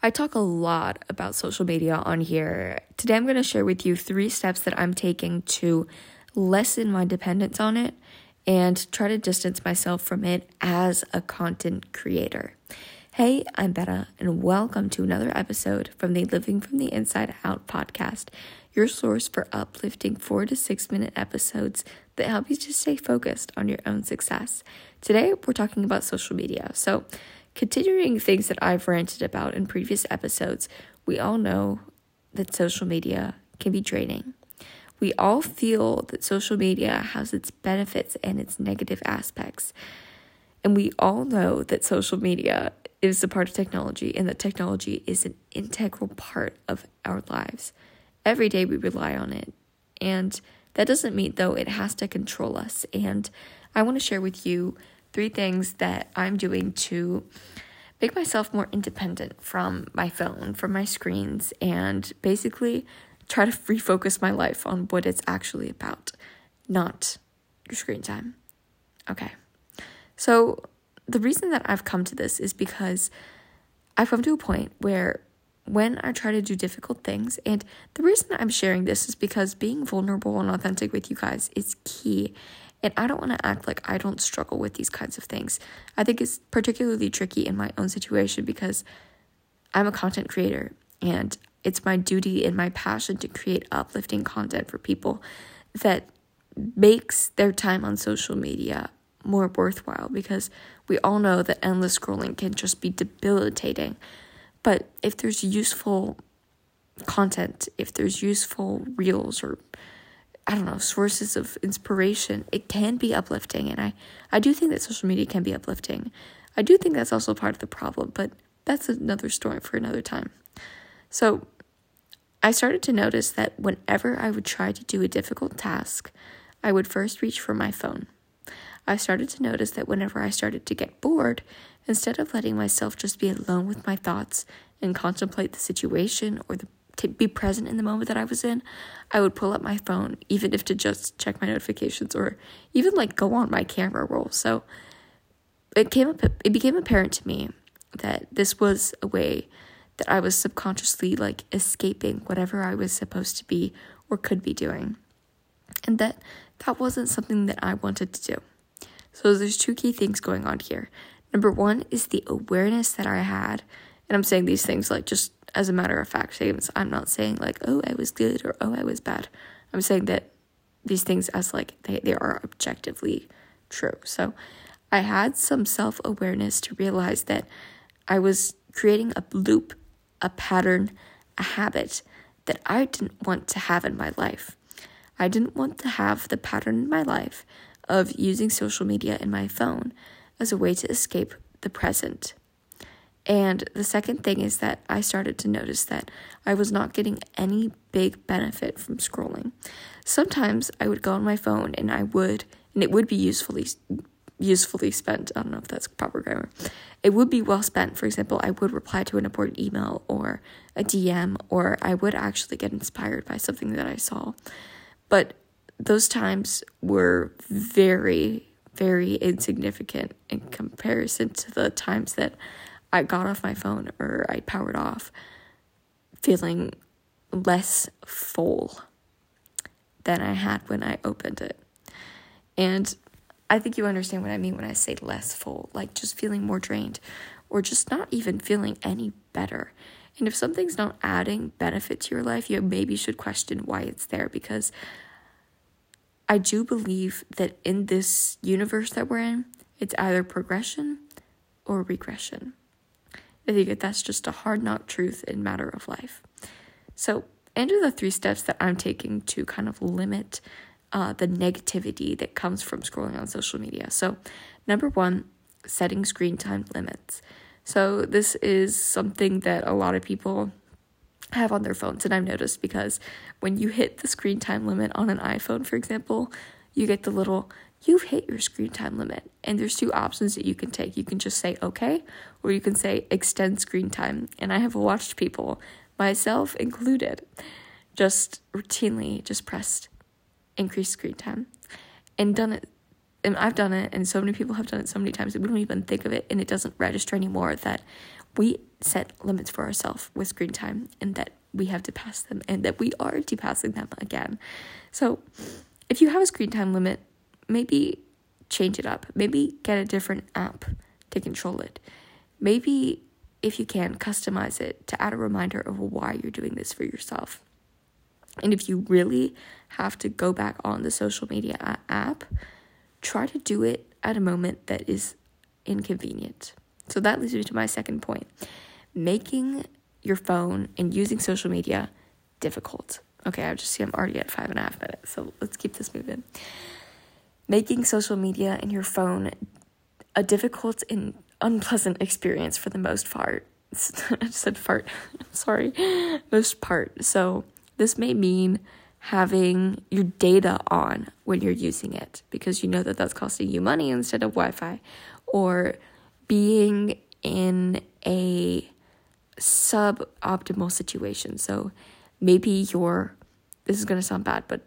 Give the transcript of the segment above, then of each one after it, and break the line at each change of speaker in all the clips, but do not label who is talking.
I talk a lot about social media on here. Today, I'm going to share with you three steps that I'm taking to lessen my dependence on it and try to distance myself from it as a content creator. Hey, I'm Betta, and welcome to another episode from the Living from the Inside Out podcast, your source for uplifting four to six minute episodes that help you to stay focused on your own success. Today, we're talking about social media. So, Continuing things that I've ranted about in previous episodes, we all know that social media can be draining. We all feel that social media has its benefits and its negative aspects. And we all know that social media is a part of technology and that technology is an integral part of our lives. Every day we rely on it. And that doesn't mean, though, it has to control us. And I want to share with you three things that I'm doing to make myself more independent from my phone, from my screens, and basically try to refocus my life on what it's actually about, not your screen time. Okay. So, the reason that I've come to this is because I've come to a point where when I try to do difficult things, and the reason I'm sharing this is because being vulnerable and authentic with you guys is key. And I don't want to act like I don't struggle with these kinds of things. I think it's particularly tricky in my own situation because I'm a content creator and it's my duty and my passion to create uplifting content for people that makes their time on social media more worthwhile because we all know that endless scrolling can just be debilitating. But if there's useful content, if there's useful reels or I don't know, sources of inspiration, it can be uplifting. And I, I do think that social media can be uplifting. I do think that's also part of the problem, but that's another story for another time. So I started to notice that whenever I would try to do a difficult task, I would first reach for my phone. I started to notice that whenever I started to get bored, instead of letting myself just be alone with my thoughts and contemplate the situation or the to be present in the moment that I was in, I would pull up my phone, even if to just check my notifications or even like go on my camera roll. So it came up, it became apparent to me that this was a way that I was subconsciously like escaping whatever I was supposed to be or could be doing. And that that wasn't something that I wanted to do. So there's two key things going on here. Number one is the awareness that I had, and I'm saying these things like just as a matter of fact statements. I'm not saying like, oh, I was good or oh, I was bad. I'm saying that these things as like they, they are objectively true. So I had some self awareness to realize that I was creating a loop, a pattern, a habit that I didn't want to have in my life. I didn't want to have the pattern in my life of using social media in my phone as a way to escape the present. And the second thing is that I started to notice that I was not getting any big benefit from scrolling. Sometimes I would go on my phone and I would, and it would be usefully usefully spent. I don't know if that's proper grammar. It would be well spent. For example, I would reply to an important email or a DM, or I would actually get inspired by something that I saw. But those times were very, very insignificant in comparison to the times that I got off my phone or I powered off feeling less full than I had when I opened it. And I think you understand what I mean when I say less full, like just feeling more drained or just not even feeling any better. And if something's not adding benefit to your life, you maybe should question why it's there because I do believe that in this universe that we're in, it's either progression or regression. I think that that's just a hard knock truth in matter of life. So, and are the three steps that I'm taking to kind of limit uh, the negativity that comes from scrolling on social media. So, number one, setting screen time limits. So, this is something that a lot of people have on their phones, and I've noticed because when you hit the screen time limit on an iPhone, for example, you get the little you've hit your screen time limit. And there's two options that you can take. You can just say okay, or you can say extend screen time. And I have watched people, myself included, just routinely just pressed increase screen time and done it. And I've done it, and so many people have done it so many times that we don't even think of it, and it doesn't register anymore that we set limits for ourselves with screen time and that we have to pass them and that we are passing them again. So, if you have a screen time limit, maybe change it up. Maybe get a different app to control it. Maybe, if you can, customize it to add a reminder of why you're doing this for yourself. And if you really have to go back on the social media app, try to do it at a moment that is inconvenient. So that leads me to my second point making your phone and using social media difficult. Okay, I just see I'm already at five and a half minutes, so let's keep this moving. Making social media and your phone a difficult and unpleasant experience for the most part. I just said fart. Sorry, most part. So this may mean having your data on when you're using it because you know that that's costing you money instead of Wi Fi, or being in a suboptimal situation. So maybe you're, this is going to sound bad, but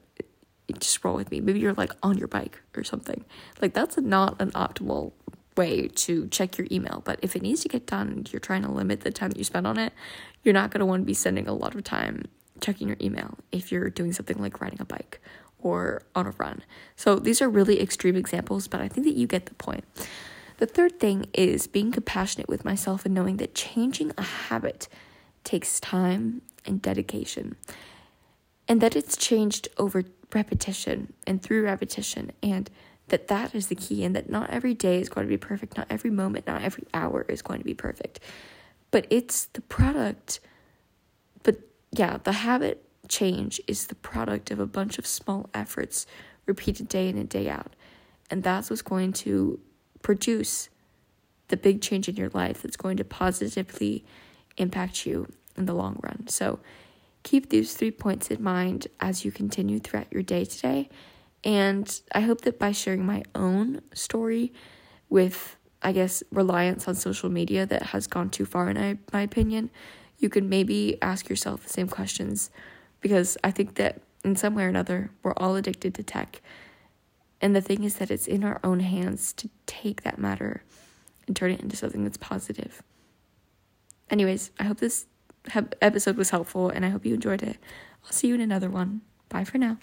just roll with me. Maybe you're like on your bike or something. Like that's not an optimal way to check your email. But if it needs to get done, you're trying to limit the time that you spend on it, you're not going to want to be spending a lot of time checking your email if you're doing something like riding a bike or on a run. So these are really extreme examples, but I think that you get the point. The third thing is being compassionate with myself and knowing that changing a habit takes time and dedication. And that it's changed over repetition and through repetition and that that is the key and that not every day is going to be perfect, not every moment, not every hour is going to be perfect. But it's the product but yeah, the habit change is the product of a bunch of small efforts repeated day in and day out. And that's what's going to produce the big change in your life that's going to positively impact you in the long run. So keep these three points in mind as you continue throughout your day today. And I hope that by sharing my own story with, I guess, reliance on social media that has gone too far, in my opinion, you could maybe ask yourself the same questions because I think that in some way or another, we're all addicted to tech. And the thing is that it's in our own hands to take that matter and turn it into something that's positive. Anyways, I hope this episode was helpful and I hope you enjoyed it. I'll see you in another one. Bye for now.